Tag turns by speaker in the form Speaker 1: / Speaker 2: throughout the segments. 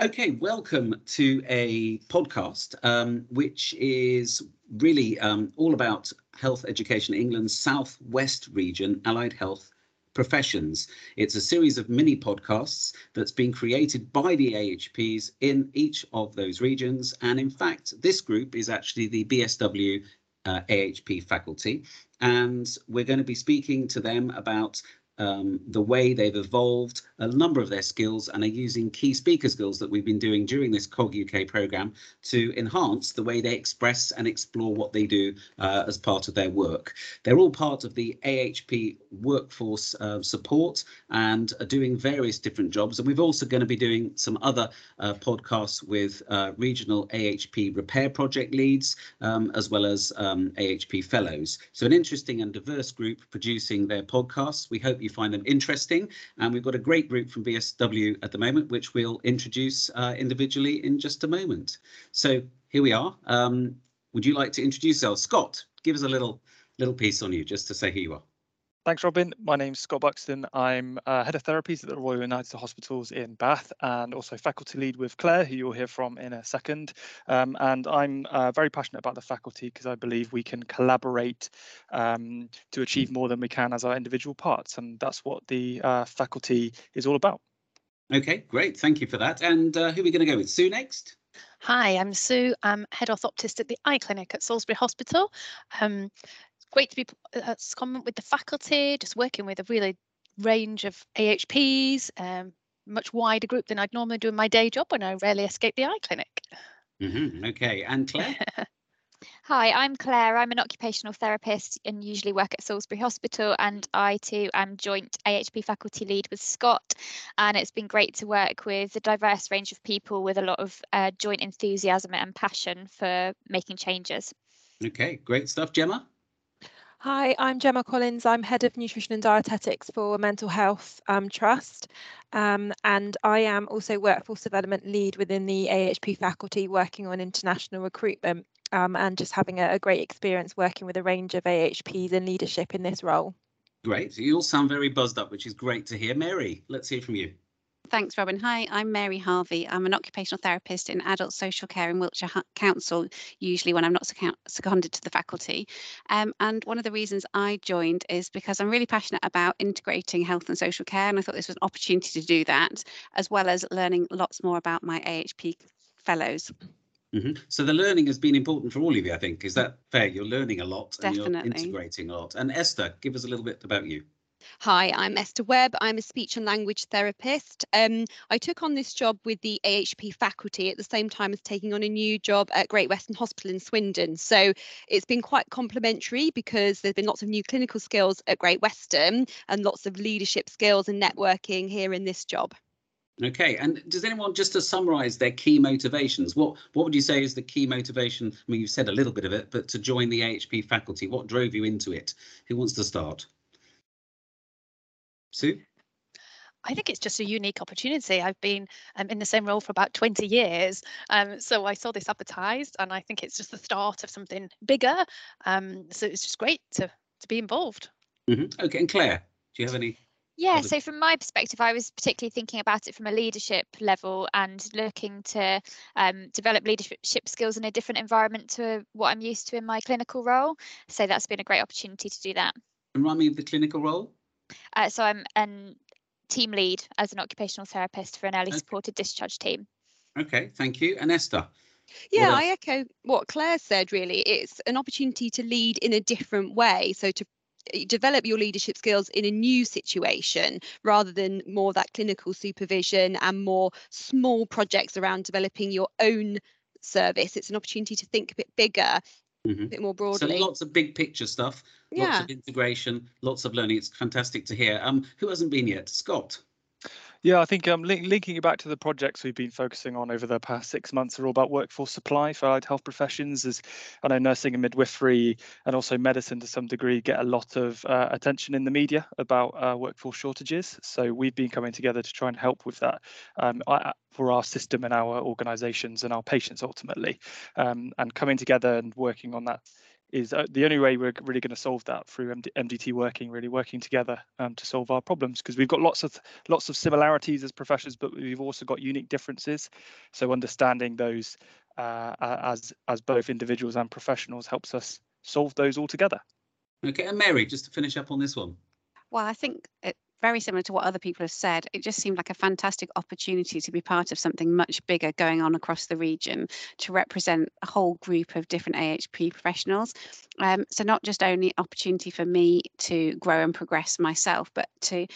Speaker 1: Okay, welcome to a podcast um, which is really um, all about health education, England's southwest region, allied health professions. It's a series of mini podcasts that's been created by the AHPs in each of those regions. And in fact, this group is actually the BSW uh, AHP faculty. And we're going to be speaking to them about um, the way they've evolved a number of their skills and are using key speaker skills that we've been doing during this COG UK program to enhance the way they express and explore what they do uh, as part of their work. They're all part of the AHP workforce uh, support and are doing various different jobs. And we're also going to be doing some other uh, podcasts with uh, regional AHP repair project leads, um, as well as um, AHP fellows. So an interesting and diverse group producing their podcasts. We hope you find them interesting. And we've got a great group from BSW at the moment, which we'll introduce uh, individually in just a moment. So here we are. Um, would you like to introduce yourself? Scott, give us a little little piece on you just to say who you are.
Speaker 2: Thanks, Robin. My name's Scott Buxton. I'm uh, Head of Therapies at the Royal United Hospitals in Bath and also faculty lead with Claire, who you'll hear from in a second. Um, and I'm uh, very passionate about the faculty because I believe we can collaborate um, to achieve more than we can as our individual parts. And that's what the uh, faculty is all about.
Speaker 1: Okay, great. Thank you for that. And uh, who are we going to go with? Sue next?
Speaker 3: Hi, I'm Sue. I'm head orthoptist at the eye clinic at Salisbury Hospital. Um, great to be uh, common with the faculty, just working with a really range of AHPs, um, much wider group than I'd normally do in my day job when I rarely escape the eye clinic.
Speaker 1: Mm-hmm. Okay, and Claire?
Speaker 4: Hi, I'm Claire. I'm an occupational therapist and usually work at Salisbury Hospital. And I too am joint AHP faculty lead with Scott. And it's been great to work with a diverse range of people with a lot of uh, joint enthusiasm and passion for making changes.
Speaker 1: Okay, great stuff. Gemma?
Speaker 5: Hi, I'm Gemma Collins. I'm Head of Nutrition and Dietetics for Mental Health um, Trust. Um, and I am also Workforce Development Lead within the AHP faculty working on international recruitment um, and just having a, a, great experience working with a range of AHPs and leadership in this role.
Speaker 1: Great. You all sound very buzzed up, which is great to hear. Mary, let's hear from you.
Speaker 6: Thanks, Robin. Hi, I'm Mary Harvey. I'm an occupational therapist in adult social care in Wiltshire Council, usually when I'm not seconded to the faculty. Um, and one of the reasons I joined is because I'm really passionate about integrating health and social care. And I thought this was an opportunity to do that, as well as learning lots more about my AHP fellows.
Speaker 1: Mm-hmm. So the learning has been important for all of you, I think. Is that fair? You're learning a lot and you're integrating a lot. And Esther, give us a little bit about you.
Speaker 7: Hi, I'm Esther Webb. I'm a speech and language therapist. Um, I took on this job with the AHP faculty at the same time as taking on a new job at Great Western Hospital in Swindon. So it's been quite complementary because there's been lots of new clinical skills at Great Western and lots of leadership skills and networking here in this job.
Speaker 1: Okay, and does anyone just to summarise their key motivations? What what would you say is the key motivation? I mean, you've said a little bit of it, but to join the AHP faculty, what drove you into it? Who wants to start? Sue?
Speaker 3: I think it's just a unique opportunity. I've been um, in the same role for about 20 years. Um, so I saw this advertised and I think it's just the start of something bigger. Um, so it's just great to, to be involved.
Speaker 1: Mm-hmm. Okay, and Claire, do you have any?
Speaker 4: Yeah, so from my perspective, I was particularly thinking about it from a leadership level and looking to um, develop leadership skills in a different environment to what I'm used to in my clinical role. So that's been a great opportunity to do that.
Speaker 1: And remind me of the clinical role.
Speaker 4: Uh, so I'm an team lead as an occupational therapist for an early okay. supported discharge team.
Speaker 1: Okay, thank you. And Esther?
Speaker 7: Yeah, I echo what Claire said, really. It's an opportunity to lead in a different way. So to eh, develop your leadership skills in a new situation rather than more that clinical supervision and more small projects around developing your own service. It's an opportunity to think a bit bigger mm-hmm. a bit more broadly.
Speaker 1: So lots of big picture stuff, yeah. lots of integration, lots of learning. It's fantastic to hear. Um, who hasn't been yet? Scott.
Speaker 2: Yeah, I think um, link, linking it back to the projects we've been focusing on over the past six months are all about workforce supply for allied health professions. As I know, nursing and midwifery and also medicine to some degree get a lot of uh, attention in the media about uh, workforce shortages. So we've been coming together to try and help with that um, for our system and our organisations and our patients ultimately, um, and coming together and working on that is uh, the only way we're really going to solve that through MD, MDT working, really working together um, to solve our problems. Because we've got lots of lots of similarities as professions, but we've also got unique differences. So understanding those uh, as as both individuals and professionals helps us solve those all together.
Speaker 1: Okay, and Mary, just to finish up on this one.
Speaker 6: Well, I think it, very similar to what other people have said, it just seemed like a fantastic opportunity to be part of something much bigger going on across the region to represent a whole group of different AHP professionals. Um, so not just only opportunity for me to grow and progress myself, but to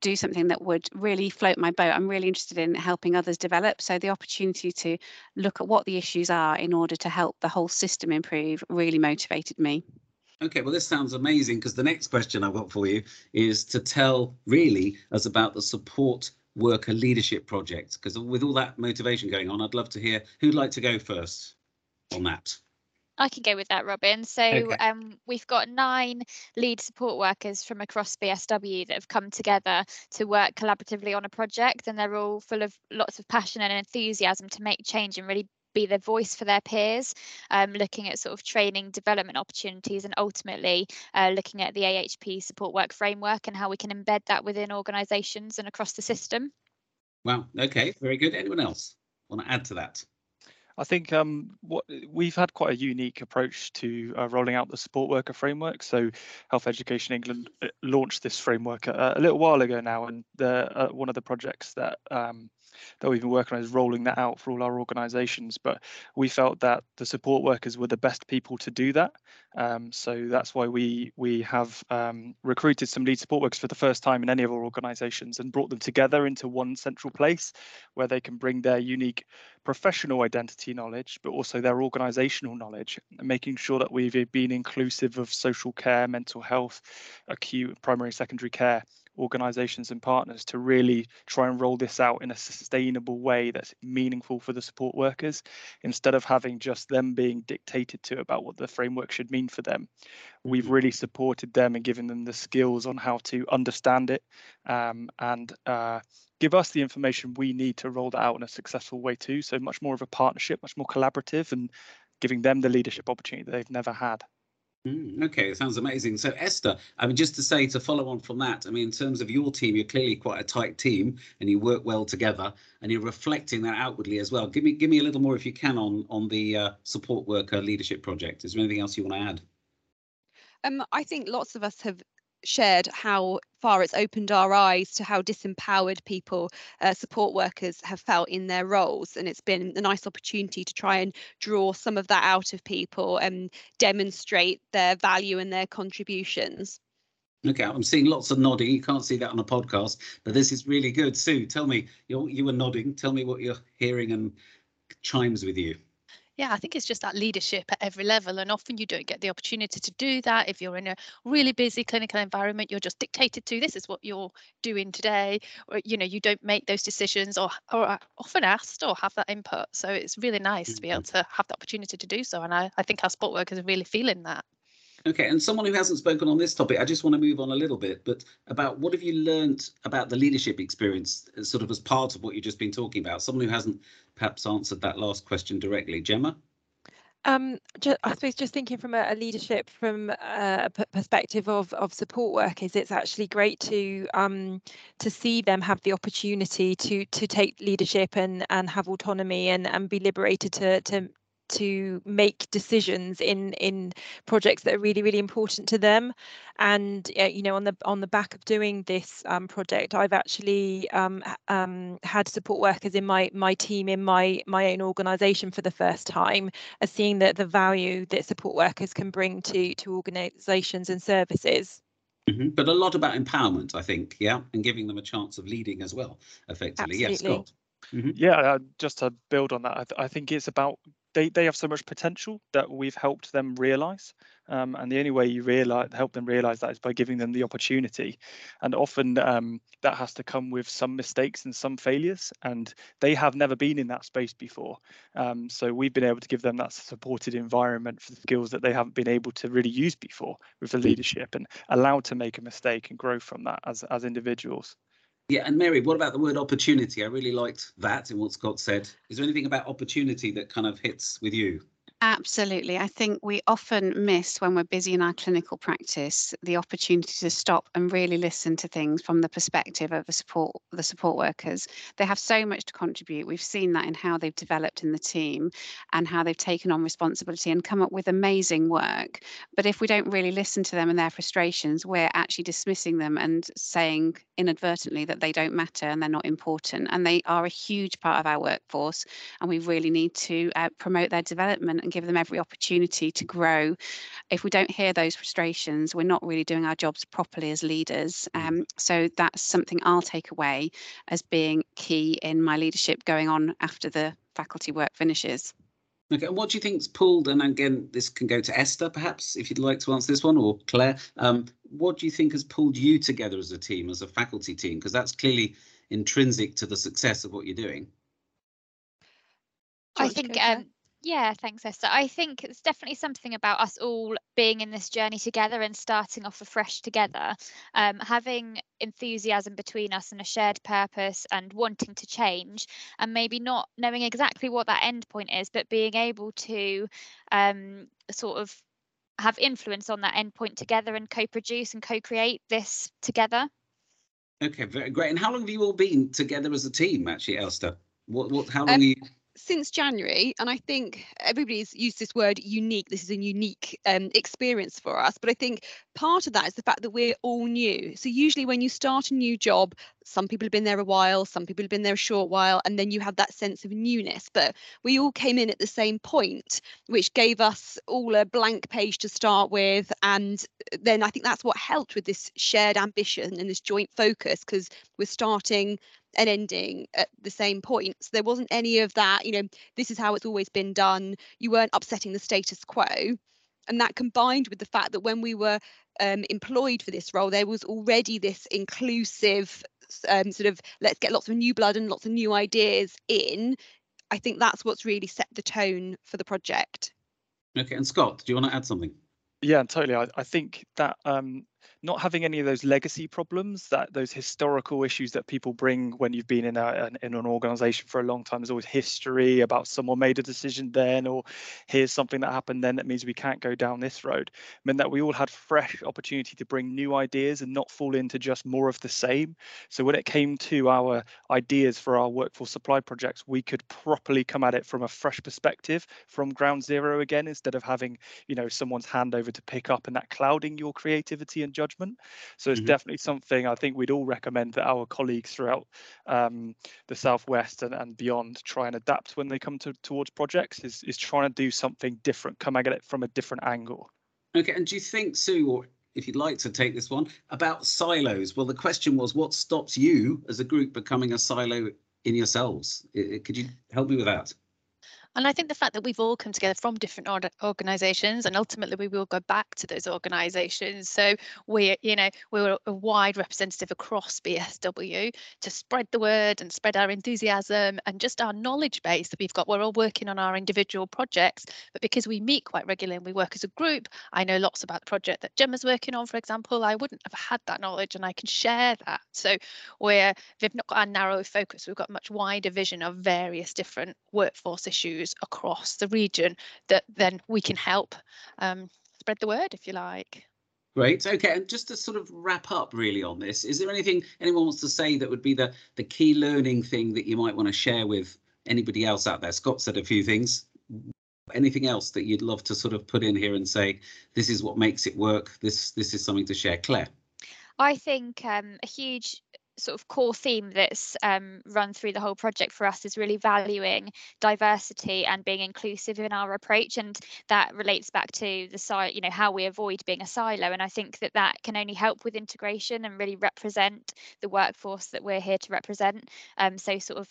Speaker 6: do something that would really float my boat. I'm really interested in helping others develop. So the opportunity to look at what the issues are in order to help the whole system improve really motivated me.
Speaker 1: Okay, well, this sounds amazing because the next question I've got for you is to tell really us about the support worker leadership project. Because with all that motivation going on, I'd love to hear who'd like to go first on that.
Speaker 4: I can go with that, Robin. So okay. um, we've got nine lead support workers from across BSW that have come together to work collaboratively on a project, and they're all full of lots of passion and enthusiasm to make change and really be the voice for their peers, um, looking at sort of training development opportunities and ultimately uh, looking at the AHP support work framework and how we can embed that within organisations and across the system.
Speaker 1: Wow, okay, very good. Anyone else want to add to that?
Speaker 2: I think um, what we've had quite a unique approach to uh, rolling out the support worker framework. So, Health Education England uh, launched this framework a, a little while ago now, and the, uh, one of the projects that um, that we've been working on is rolling that out for all our organisations. But we felt that the support workers were the best people to do that. Um, so that's why we we have um, recruited some lead support workers for the first time in any of our organisations and brought them together into one central place where they can bring their unique professional identity knowledge, but also their organisational knowledge, making sure that we've been inclusive of social care, mental health, acute primary secondary care organizations and partners to really try and roll this out in a sustainable way that's meaningful for the support workers instead of having just them being dictated to about what the framework should mean for them. We've mm-hmm. really supported them and given them the skills on how to understand it um, and uh, give us the information we need to roll that out in a successful way too. So much more of a partnership much more collaborative and giving them the leadership opportunity that they've never had
Speaker 1: Mm, okay, it sounds amazing. So Esther, I mean, just to say to follow on from that, I mean, in terms of your team, you're clearly quite a tight team, and you work well together, and you're reflecting that outwardly as well. Give me, give me a little more, if you can, on on the uh, support worker leadership project. Is there anything else you want to add?
Speaker 7: Um, I think lots of us have shared how far it's opened our eyes to how disempowered people, uh, support workers, have felt in their roles. And it's been a nice opportunity to try and draw some of that out of people and demonstrate their value and their contributions.
Speaker 1: Okay, I'm seeing lots of nodding. You can't see that on a podcast, but this is really good. Sue, tell me, you you were nodding. Tell me what you're hearing and chimes with you
Speaker 3: yeah, I think it's just that leadership at every level. And often you don't get the opportunity to do that. If you're in a really busy clinical environment, you're just dictated to this is what you're doing today. Or, you know, you don't make those decisions or, or often asked or have that input. So it's really nice mm-hmm. to be able mm-hmm. to have the opportunity to do so. And I, I think our sport workers are really feeling that.
Speaker 1: Okay, and someone who hasn't spoken on this topic, I just want to move on a little bit, but about what have you learned about the leadership experience, uh, sort of as part of what you've just been talking about? Someone who hasn't perhaps answered that last question directly, Gemma.
Speaker 5: Um, just, I suppose just thinking from a, a leadership from a perspective of of support workers, it's actually great to um, to see them have the opportunity to to take leadership and and have autonomy and and be liberated to to to make decisions in in projects that are really really important to them and uh, you know on the on the back of doing this um, project i've actually um, um, had support workers in my my team in my my own organization for the first time as seeing that the value that support workers can bring to to organizations and services
Speaker 1: Mm-hmm. But a lot about empowerment, I think, yeah, and giving them a chance of leading as well, effectively.
Speaker 5: Absolutely.
Speaker 1: Yes, Scott.
Speaker 2: Mm-hmm. Yeah, uh, just to build on that, I, th- I, think it's about they, they have so much potential that we've helped them realize. Um, and the only way you realize help them realize that is by giving them the opportunity. And often um, that has to come with some mistakes and some failures. And they have never been in that space before. Um, so we've been able to give them that supported environment for the skills that they haven't been able to really use before with the leadership and allowed to make a mistake and grow from that as, as individuals.
Speaker 1: Yeah, and Mary, what about the word opportunity? I really liked that in what Scott said. Is there anything about opportunity that kind of hits with you?
Speaker 6: Absolutely. I think we often miss when we're busy in our clinical practice the opportunity to stop and really listen to things from the perspective of the support the support workers. They have so much to contribute. We've seen that in how they've developed in the team and how they've taken on responsibility and come up with amazing work. But if we don't really listen to them and their frustrations, we're actually dismissing them and saying inadvertently that they don't matter and they're not important. And they are a huge part of our workforce and we really need to uh, promote their development and give them every opportunity to grow. If we don't hear those frustrations, we're not really doing our jobs properly as leaders. Mm. Um, so that's something I'll take away as being key in my leadership going on after the faculty work finishes.
Speaker 1: Okay, and what do you think's pulled? And again, this can go to Esther, perhaps, if you'd like to answer this one, or Claire. Um, what do you think has pulled you together as a team, as a faculty team? Because that's clearly intrinsic to the success of what you're doing.
Speaker 4: I think um, yeah, thanks, Esther. I think it's definitely something about us all being in this journey together and starting off afresh together. Um, having enthusiasm between us and a shared purpose and wanting to change, and maybe not knowing exactly what that end point is, but being able to um, sort of have influence on that end point together and co-produce and co-create this together.
Speaker 1: Okay, very great. And how long have you all been together as a team, actually, Esther? What, what, how long um, you?
Speaker 7: Since January, and I think everybody's used this word unique. This is a unique um, experience for us. But I think part of that is the fact that we're all new. So usually when you start a new job, some people have been there a while, some people have been there a short while, and then you have that sense of newness. But we all came in at the same point, which gave us all a blank page to start with. And then I think that's what helped with this shared ambition and this joint focus because we're starting and ending at the same point. So there wasn't any of that, you know, this is how it's always been done. You weren't upsetting the status quo. And that combined with the fact that when we were um, employed for this role, there was already this inclusive um, sort of let's get lots of new blood and lots of new ideas in. I think that's what's really set the tone for the project.
Speaker 1: Okay, and Scott, do you want to add something?
Speaker 2: Yeah, totally. I, I think that um, not having any of those legacy problems that those historical issues that people bring when you've been in a an, in an organization for a long time there's always history about someone made a decision then or here's something that happened then that means we can't go down this road. Meant that we all had fresh opportunity to bring new ideas and not fall into just more of the same. So when it came to our ideas for our workforce supply projects we could properly come at it from a fresh perspective from ground zero again instead of having you know someone's hand over to pick up and that clouding your creativity and judgment. So it's mm-hmm. definitely something I think we'd all recommend that our colleagues throughout um, the southwest and, and beyond try and adapt when they come to towards projects. Is is trying to do something different, come at it from a different angle.
Speaker 1: Okay, and do you think, Sue, or if you'd like to take this one about silos? Well, the question was, what stops you as a group becoming a silo in yourselves? Could you help me with that?
Speaker 3: And I think the fact that we've all come together from different or- organizations and ultimately we will go back to those organizations. So we, you know, we're a wide representative across BSW to spread the word and spread our enthusiasm and just our knowledge base that we've got. We're all working on our individual projects, but because we meet quite regularly and we work as a group, I know lots about the project that Gemma's working on, for example. I wouldn't have had that knowledge and I can share that. So we're, they've not got a narrow focus, we've got a much wider vision of various different workforce issues issues across the region that then we can help um, spread the word, if you like.
Speaker 1: Great. Okay. And just to sort of wrap up really on this, is there anything anyone wants to say that would be the, the key learning thing that you might want to share with anybody else out there? Scott said a few things. Anything else that you'd love to sort of put in here and say, this is what makes it work. This this is something to share. Claire.
Speaker 4: I think um, a huge sort of core theme that's um, run through the whole project for us is really valuing diversity and being inclusive in our approach and that relates back to the site you know how we avoid being a silo and i think that that can only help with integration and really represent the workforce that we're here to represent um, so sort of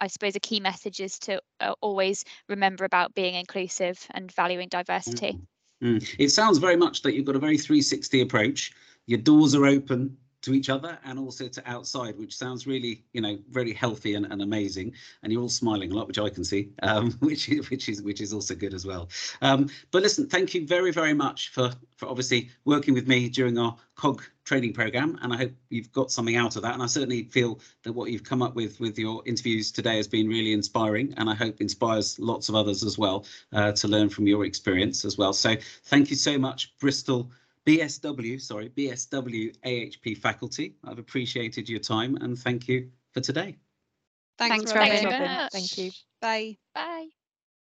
Speaker 4: I suppose a key message is to uh, always remember about being inclusive and valuing diversity.
Speaker 1: Mm. Mm. It sounds very much that you've got a very 360 approach. Your doors are open to each other and also to outside, which sounds really, you know, very healthy and, and amazing. And you're all smiling a lot, which I can see, um, which is which is which is also good as well. Um, but listen, thank you very very much for for obviously working with me during our COG training program, and I hope you've got something out of that. And I certainly feel that what you've come up with with your interviews today has been really inspiring, and I hope inspires lots of others as well uh, to learn from your experience as well. So thank you so much, Bristol. BSW, sorry, BSW AHP faculty. I've appreciated your time and thank you for today.
Speaker 6: Thanks,
Speaker 7: Thanks,
Speaker 6: Robin.
Speaker 4: Thanks
Speaker 5: Robin. Thank you.
Speaker 7: Bye.
Speaker 4: Bye.